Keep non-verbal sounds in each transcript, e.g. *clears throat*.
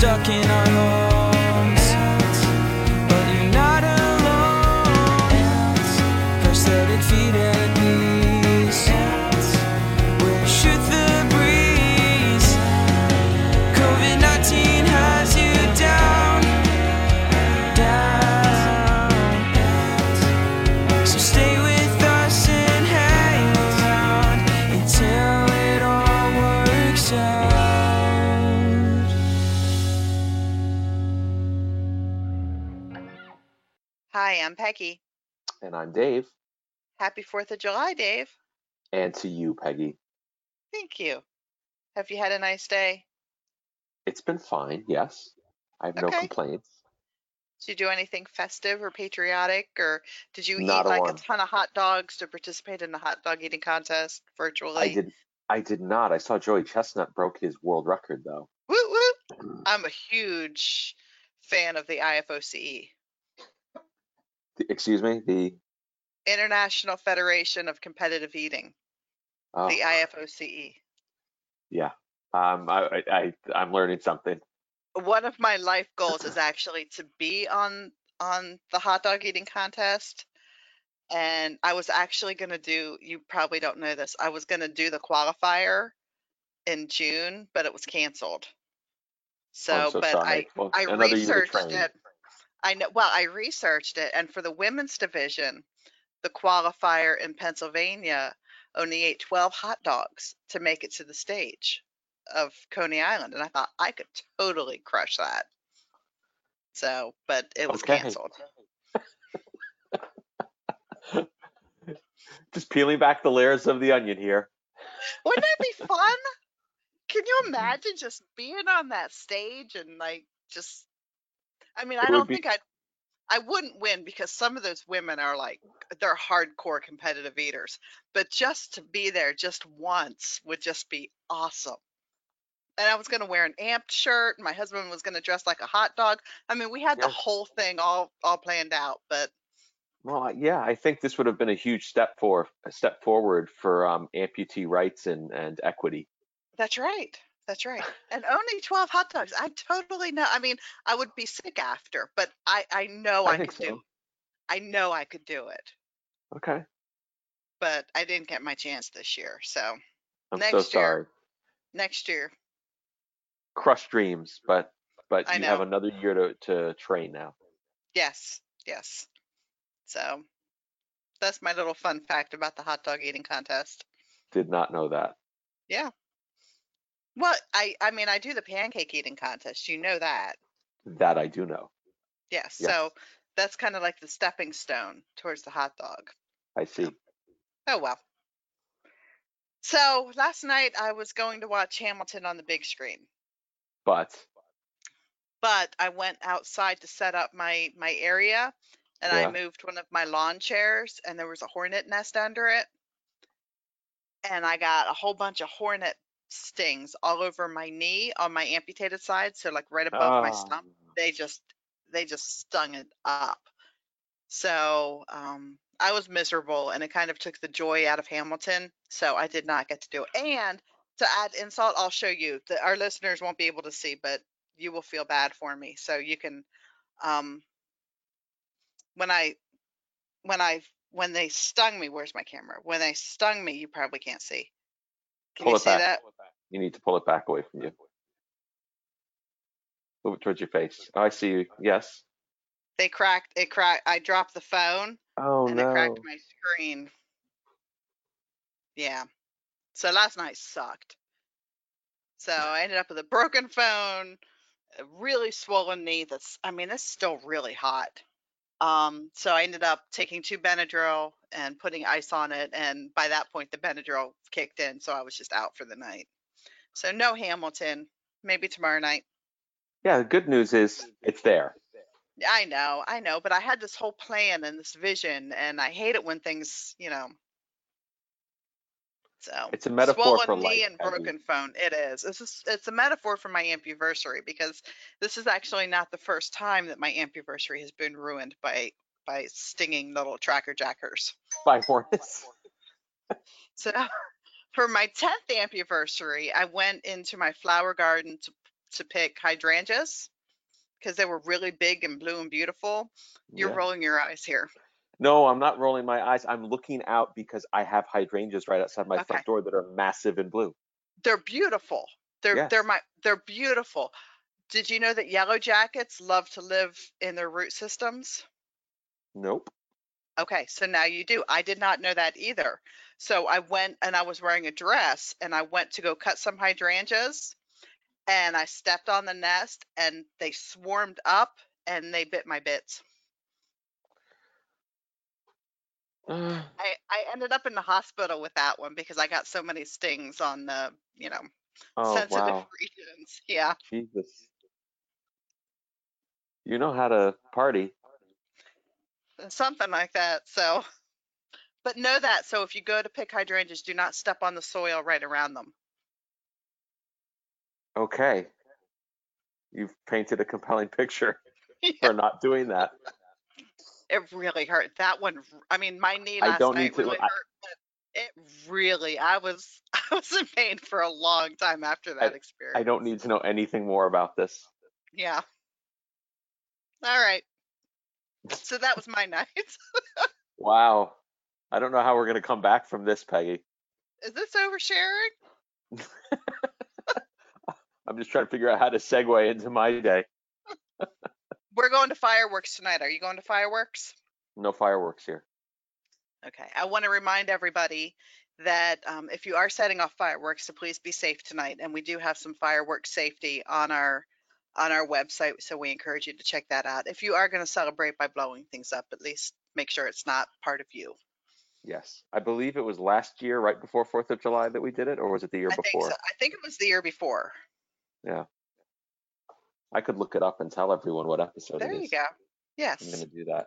stuck in our homes. Hi, I'm Peggy. And I'm Dave. Happy 4th of July, Dave. And to you, Peggy. Thank you. Have you had a nice day? It's been fine, yes. I have no complaints. Did you do anything festive or patriotic, or did you Not eat a like one. a ton of hot dogs to participate in the hot dog eating contest virtually? I did I did not. I saw Joey Chestnut broke his world record though. Woot woot! *clears throat* I'm a huge fan of the IFOCE, Excuse me? The International Federation of Competitive Eating, oh, the IFOCE. yeah. Um I, I I'm learning something. One of my life goals is actually to be on on the hot dog eating contest. And I was actually going to do, you probably don't know this, I was going to do the qualifier in June, but it was canceled. So, so but sorry. I, Well, I researched it. I know, well, I researched it, and for the women's division, the qualifier in Pennsylvania only ate 12 hot dogs to make it to the stage of Coney Island. And I thought I could totally crush that. So, but it was Okay. canceled. *laughs* Just peeling back the layers of the onion here. Wouldn't that be *laughs* fun? Can you imagine just being on that stage and like just I mean, I don't be- think I'd I wouldn't win because some of those women are like they're hardcore competitive eaters. But just to be there just once would just be awesome. And I was going to wear an amped shirt. My husband was going to dress like a hot dog. I mean, we had the whole thing all all planned out, but Well, yeah, I think this would have been a huge step for a step forward for um, amputee rights and, and equity. That's right. That's right. And only 12 hot dogs. I totally know. I mean, I would be sick after, but I I know I, I could do. so. I know I could do it, Okay. but I didn't get my chance this year. So I'm Next so year. sorry. next year, Crush dreams, but but I you have another year to, to train now. yes, yes. So that's my little fun fact about the hot dog eating contest. Did not know that. Yeah. Well, I I mean, I do the pancake eating contest. You know that. That I do know. Yes. Yes. So that's kind of like the stepping stone towards the hot dog. I see. Oh well. So last night I was going to watch Hamilton on the big screen, But but I went outside to set up my my area and I Yeah. moved one of my lawn chairs and there was a hornet nest under it. And I got a whole bunch of hornet stings all over my knee on my amputated side, so like right above my stump. Ah, They just they just stung it up. So um, I was miserable, and it kind of took the joy out of Hamilton. So I did not get to do it. And to add insult, I'll show you. that our listeners won't be able to see, but you will feel bad for me. So you can, um, when I, when I, when they stung me, where's my camera? When they stung me, you probably can't see. Can pull you it see back. that? You need to pull it back away from you. Move it towards your face. Oh, I see you. Yes. They cracked. It cracked. I dropped the phone. Oh and no. it cracked my screen. Yeah. So last night sucked. So I ended up with a broken phone, a really swollen knee that's I mean, it's still really hot. Um, so I ended up taking two Benadryl and putting ice on it, and by that point the Benadryl kicked in, so I was just out for the night. So no Hamilton, maybe tomorrow night. Yeah, the good news is it's there. I know, I know, but I had this whole plan and this vision, and I hate it when things, you know. So It's a metaphor swollen for knee life. and broken phone. It is. It's just, it's a metaphor for my anniversary because this is actually not the first time that my anniversary has been ruined by by stinging little tracker jackers. By hornets. So for my 10th anniversary, I went into my flower garden to to pick hydrangeas because they were really big and blue and beautiful. You're Yeah. rolling your eyes here. No, I'm not rolling my eyes. I'm looking out because I have hydrangeas right outside my Okay. front door that are massive and blue. They're beautiful. They're they're my they're beautiful. Did you know that yellow jackets love to live in their root systems? Nope. Okay, so now you do. I did not know that either. So I went and I was wearing a dress and I went to go cut some hydrangeas and I stepped on the nest and they swarmed up and they bit my bits. Uh, I, I ended up in the hospital with that one because I got so many stings on the, you know, oh sensitive wow, regions. Yeah. Jesus. You know how to party. Uh, something like that. So, but know that. So if you go to pick hydrangeas, do not step on the soil right around them. Okay. You've painted a compelling picture *laughs* for not doing that. It really hurt. That one, I mean, my knee I last don't night need to- really I- hurt, it really, I was, *laughs* I was in pain for a long time after that experience. I don't need to know anything more about this. Yeah. All right. So that was my *laughs* night. Wow. I don't know how we're going to come back from this, Peggy. Is this oversharing? *laughs* I'm just trying to figure out how to segue into my day. We're going to fireworks tonight. Are you going to fireworks? No fireworks here. Okay, I want to remind everybody that um, if you are setting off fireworks, to please be safe tonight. And we do have some fireworks safety on our on our website, so we encourage you to check that out. If you are going to celebrate by blowing things up, at least make sure it's not part of you. Yes. I believe it was last year, right before 4th of July, that we did it, or was it the year I think before? so. I think it was the year before. I could look it up and tell everyone what episode it is. There you go. Yes. I'm going to do that.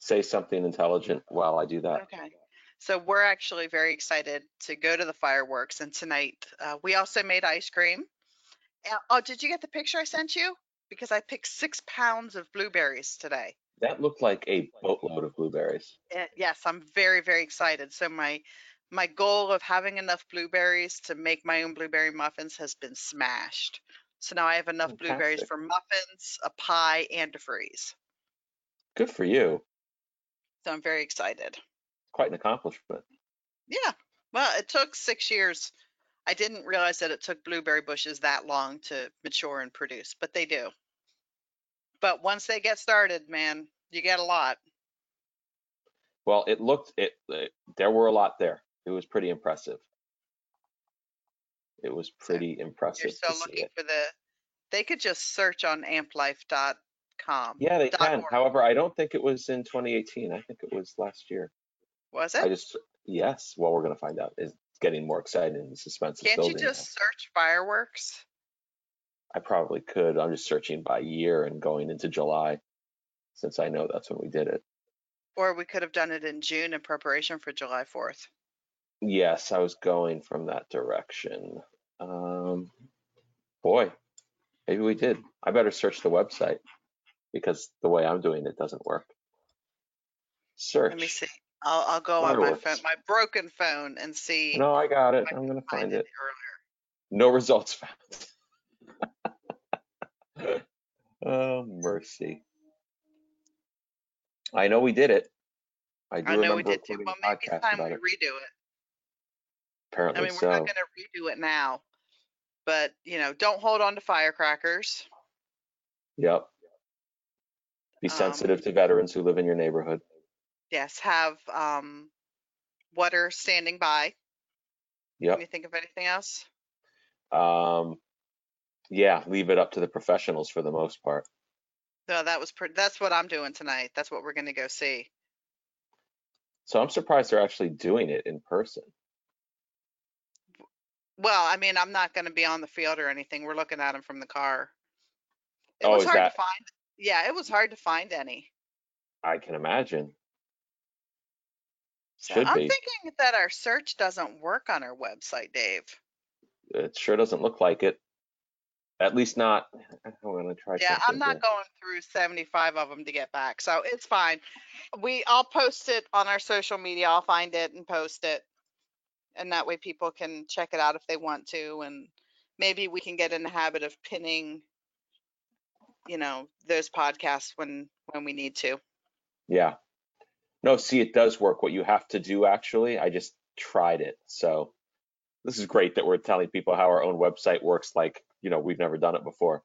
Say something intelligent while I do that. Okay. So we're actually very excited to go to the fireworks, and tonight uh, we also made ice cream. Uh, Oh, did you get the picture I sent you? Because I picked six pounds of blueberries today. That looked like a boatload of blueberries. Uh, yes, I'm very, very excited. So my my goal of having enough blueberries to make my own blueberry muffins has been smashed. So now I have enough blueberries for muffins, a pie, and a freeze. Good for you. So I'm very excited. Quite an accomplishment. Yeah. Well, it took six years. I didn't realize that it took blueberry bushes that long to mature and produce, but they do. But once they get started, man, you get a lot. Well, it looked it, it there were a lot there. It was pretty impressive. It was So, pretty You're impressive still to see looking for the. They could just search on amplife.com. Yeah, they can. org. However, I don't think it was in 2018. I think it was last year. Was it? I just yes. Well, we're gonna find out. It's getting more exciting. and The suspense Can't you building. now. just search fireworks? I probably could. I'm just searching by year and going into July, since I know that's when we did it. Or we could have done it in June in preparation for July 4th. Yes, I was going from that direction. Um, boy, maybe we did. I better search the website because the way I'm doing it doesn't work. Search. Let me see. I'll, I'll go on my phone, my broken phone, and see. No, I got it. I I'm gonna find it. earlier. No results found. *laughs* oh mercy. I know we did it. I do I know remember we did too. Well, maybe it's time we it. redo it. I Apparently mean, we're so. not going to redo it now, but you know, don't hold on to firecrackers. Yep. Be Um, sensitive to veterans who live in your neighborhood. Yes, have um, water standing by. Yep. Can you think of anything else? Um, yeah, leave it up to the professionals for the most part. No, that was pretty. That's what I'm doing tonight. That's what we're going to go see. So I'm surprised they're actually doing it in person. Well, I mean, I'm not going to be on the field or anything. We're looking at them from the car. It Oh, was hard that- to find. Yeah, it was hard to find any. I can imagine. So Should I'm be. thinking that our search doesn't work on our website, Dave. It sure doesn't look like it. At least not. *sighs* I'm gonna try. Yeah, I'm not here. going through 75 of them to get back, so it's fine. We, I'll post it on our social media. I'll find it and post it, and that way people can check it out if they want to. And maybe we can get in the habit of pinning, you know, those podcasts when when we need to. Yeah. No, see, it does work. What you have to do, actually, I just tried it. So this is great that we're telling people how our own website works. Like, you know, we've never done it before.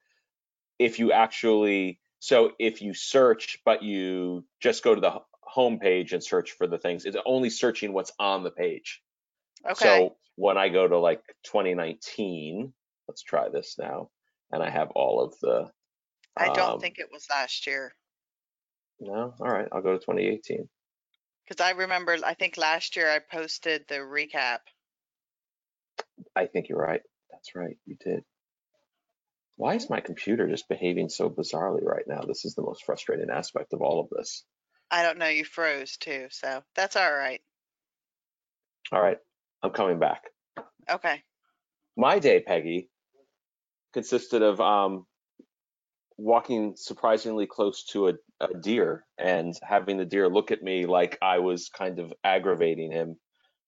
If you actually, so if you search, but you just go to the home page and search for the things, it's only searching what's on the page. Okay. So when I go to like 2019, let's try this now, and I have all of the. I don't um, think it was last year No, all right, I'll go to 2018. because I remember. I think last year I posted the recap. I think you're right. That's right, you did. Why is my computer just behaving so bizarrely right now? This is the most frustrating aspect of all of this. I don't know. You froze too, so that's all right. All right, I'm coming back. Okay. My day, Peggy, consisted of um, walking surprisingly close to a, a deer and having the deer look at me like I was kind of aggravating him,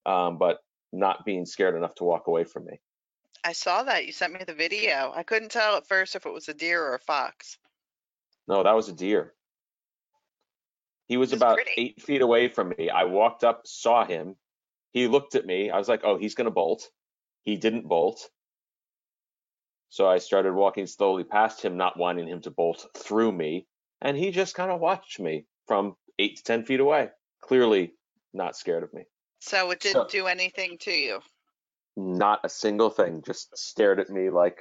um, but not being scared enough to walk away from me. I saw that. You sent me the video. I couldn't tell at first if it was a deer or a fox. No, that was a deer. He was It's about pretty. eight feet away from me. I walked up, saw him. He looked at me. I was like, oh, he's going to bolt. He didn't bolt. So I started walking slowly past him, not wanting him to bolt through me. And he just kind of watched me from eight to 10 feet away, clearly not scared of me. So it didn't So- do anything to you. Not a single thing, just stared at me like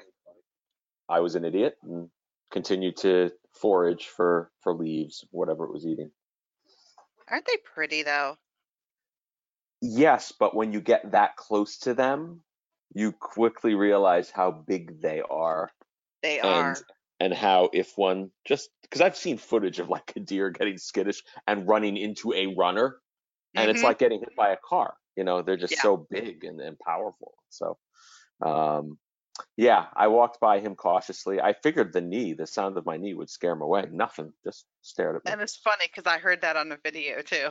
I was an idiot and continued to forage for, for leaves, whatever it was eating. Aren't they pretty though? Yes, but when you get that close to them, you quickly realize how big they are They and are. and how if one just because I've seen footage of like a deer getting skittish and running into a runner and it's Mhm. like getting hit by a car. You know, they're just Yeah. so big and, and powerful. So um yeah, I walked by him cautiously. I figured the knee, the sound of my knee would scare him away. Nothing, just stared at me. And it's funny because I heard that on the video too.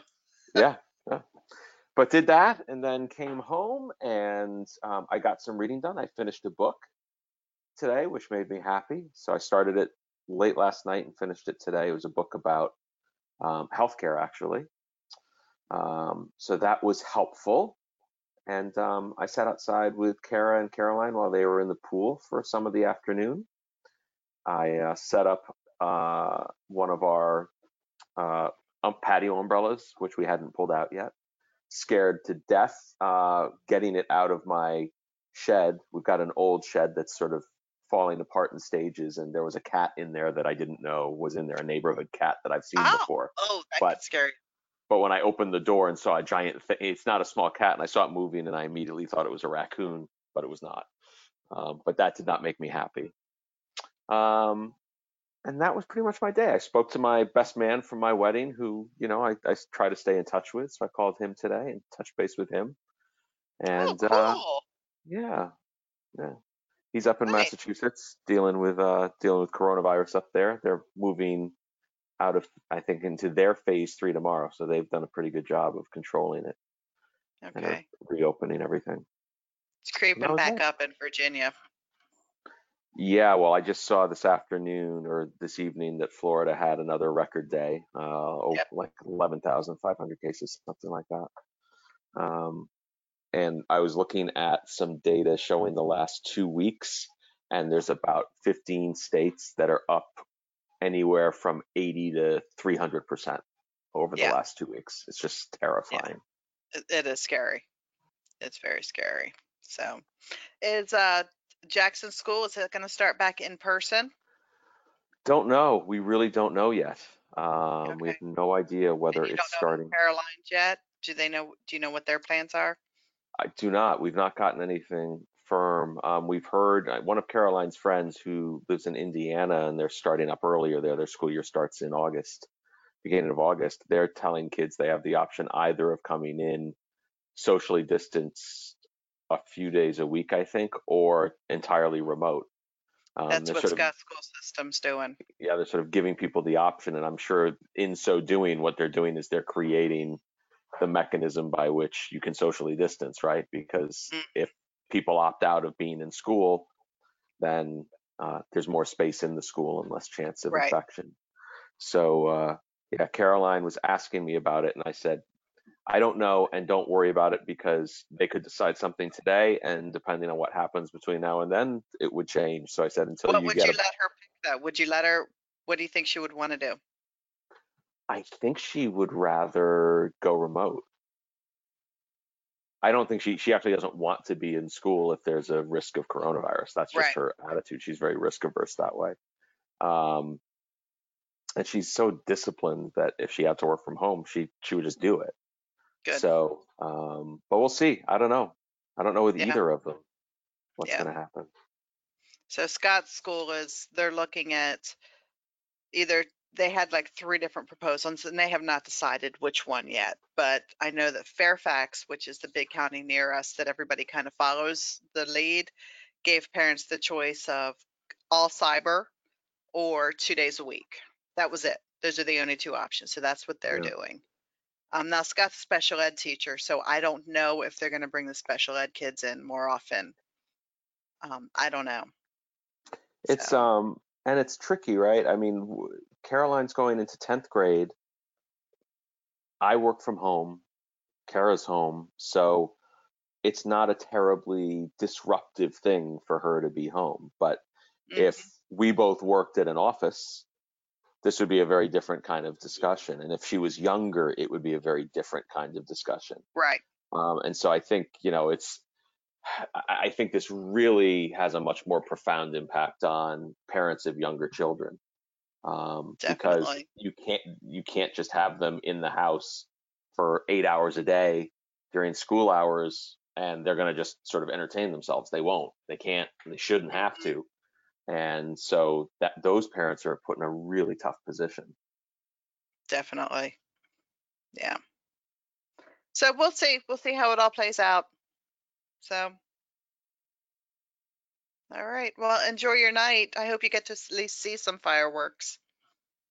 yeah, yeah. But did that and then came home and um, I got some reading done. I finished a book today, which made me happy. So I started it late last night and finished it today. It was a book about um, healthcare, actually. Um, so that was helpful. And um, I sat outside with Kara and Caroline while they were in the pool for some of the afternoon. I uh, set up uh, one of our uh, patio umbrellas, which we hadn't pulled out yet. Scared to death uh, getting it out of my shed. We've got an old shed that's sort of falling apart in stages, and there was a cat in there that I didn't know was in there, a neighborhood cat that I've seen Oh. before. Oh, that But- could. But when I opened the door and saw a giant thing, it's not a small cat, and I saw it moving, and I immediately thought it was a raccoon, but it was not. Um, but that did not make me happy. Um, and that was pretty much my day. I spoke to my best man from my wedding, who you know I try to stay in touch with. So I called him today and touched base with him. And oh, uh, cool. yeah, yeah, he's up in Nice. Massachusetts dealing with uh, dealing with coronavirus up there. They're moving out of I think into their phase three tomorrow, so they've done a pretty good job of controlling it and reopening everything. It's creeping back it. up in Virginia. Yeah, well, I just saw this afternoon or this evening that Florida had another record day, uh, Yep. like 11,500 cases, something like that. Um, and I was looking at some data showing the last two weeks, and there's about 15 states that are up anywhere from 80 to 300% over the Yeah. last two weeks. It's just terrifying. It, it is scary. It's very scary. So, is uh Jackson School is it going to start back in person? Don't know. We really don't know yet. Um, We have no idea whether it's starting. Caroline's yet? Do they know? Do you know what their plans are? I do not. We've not gotten anything firm. Um, we've heard uh, one of Caroline's friends who lives in Indiana and they're starting up earlier there. Their school year starts in August, beginning of August. They're telling kids they have the option either of coming in socially distanced a few days a week, I think, or entirely remote. Um, That's what sort of- Scott School System's doing. yeah, they're sort of giving people the option, and I'm sure in so doing, what they're doing is they're creating the mechanism by which you can socially distance, right? Because Mm. if people opt out of being in school, then uh, there's more space in the school and less chance of Right. infection. So uh, yeah, Caroline was asking me about it, and I said, I don't know, and don't worry about it because they could decide something today, and depending on what happens between now and then, it would change. So I said, until What you would get, you a- let her pick that? Would you let her, what do you think she would want to do? I think she would rather go remote. I don't think she she actually doesn't want to be in school if there's a risk of coronavirus. That's just Right. her attitude. She's very risk averse that way. Um, and she's so disciplined that if she had to work from home, she she would just do it. Good. So, um, but we'll see. I don't know. I don't know with Yeah. either of them what's Yeah. going to happen. So Scott's school is, they're looking at either, they had like three different proposals and they have not decided which one yet. But I know that Fairfax, which is the big county near us that everybody kind of follows the lead, gave parents the choice of all cyber or two days a week. That was it. Those are the only two options. So that's what they're Yeah. doing. Um, now Scott's a special ed teacher, so I don't know if they're going to bring the special ed kids in more often. Um, I don't know. It's So- um and it's tricky, right? I mean, Caroline's going into 10th grade. I work from home. Kara's home, so it's not a terribly disruptive thing for her to be home. But Mhm. if we both worked at an office, this would be a very different kind of discussion. And if she was younger, it would be a very different kind of discussion. Right. Um, and so I think, you know, it's, I think this really has a much more profound impact on parents of younger children. Um, because you can't, you can't just have them in the house for eight hours a day during school hours and they're going to just sort of entertain themselves. They won't, they can't, and they shouldn't have to. And so that those parents are put in a really tough position. Definitely. Yeah. So we'll see. We'll see how it all plays out. So. All right. Well, enjoy your night. I hope you get to at least see some fireworks.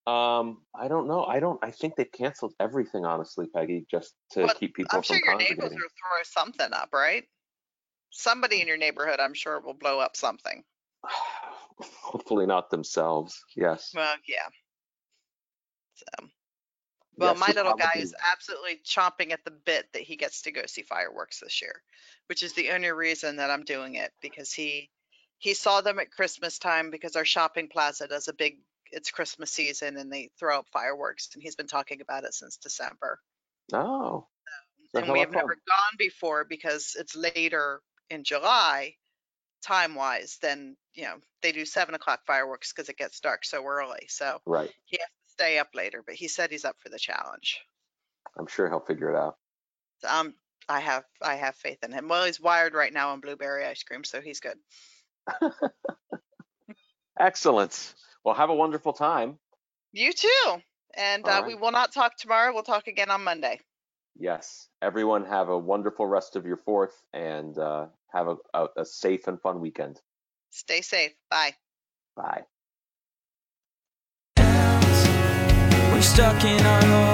Um, I don't know. I don't. I think they've canceled everything, honestly, Peggy, just to Well, keep people I'm from sure your neighbors will throw something up, right? Somebody in your neighborhood, I'm sure, will blow up something. *sighs* *sighs* *sighs* Hopefully not themselves. Yes. Well, yeah. So, well, Yes, my little guy is absolutely chomping at the bit that he gets to go see fireworks this year, which is the only reason that I'm doing it because he he saw them at Christmas time because our shopping plaza does a big it's Christmas season and they throw up fireworks and he's been talking about it since December. Oh. So and we have never gone before because it's later in July time wise than you know they do seven o'clock fireworks because it gets dark so early. So Right. he has to stay up later, but he said he's up for the challenge. I'm sure he'll figure it out. Um, I have I have faith in him. Well, he's wired right now on blueberry ice cream, so he's good. *laughs* Excellent. Well, have a wonderful time. You too. And uh, we will not talk tomorrow. We'll talk again on Monday. Yes. Everyone have a wonderful rest of your fourth and uh, have a, a, a safe and fun weekend. Stay safe. Bye. Bye. We're stuck in our hole.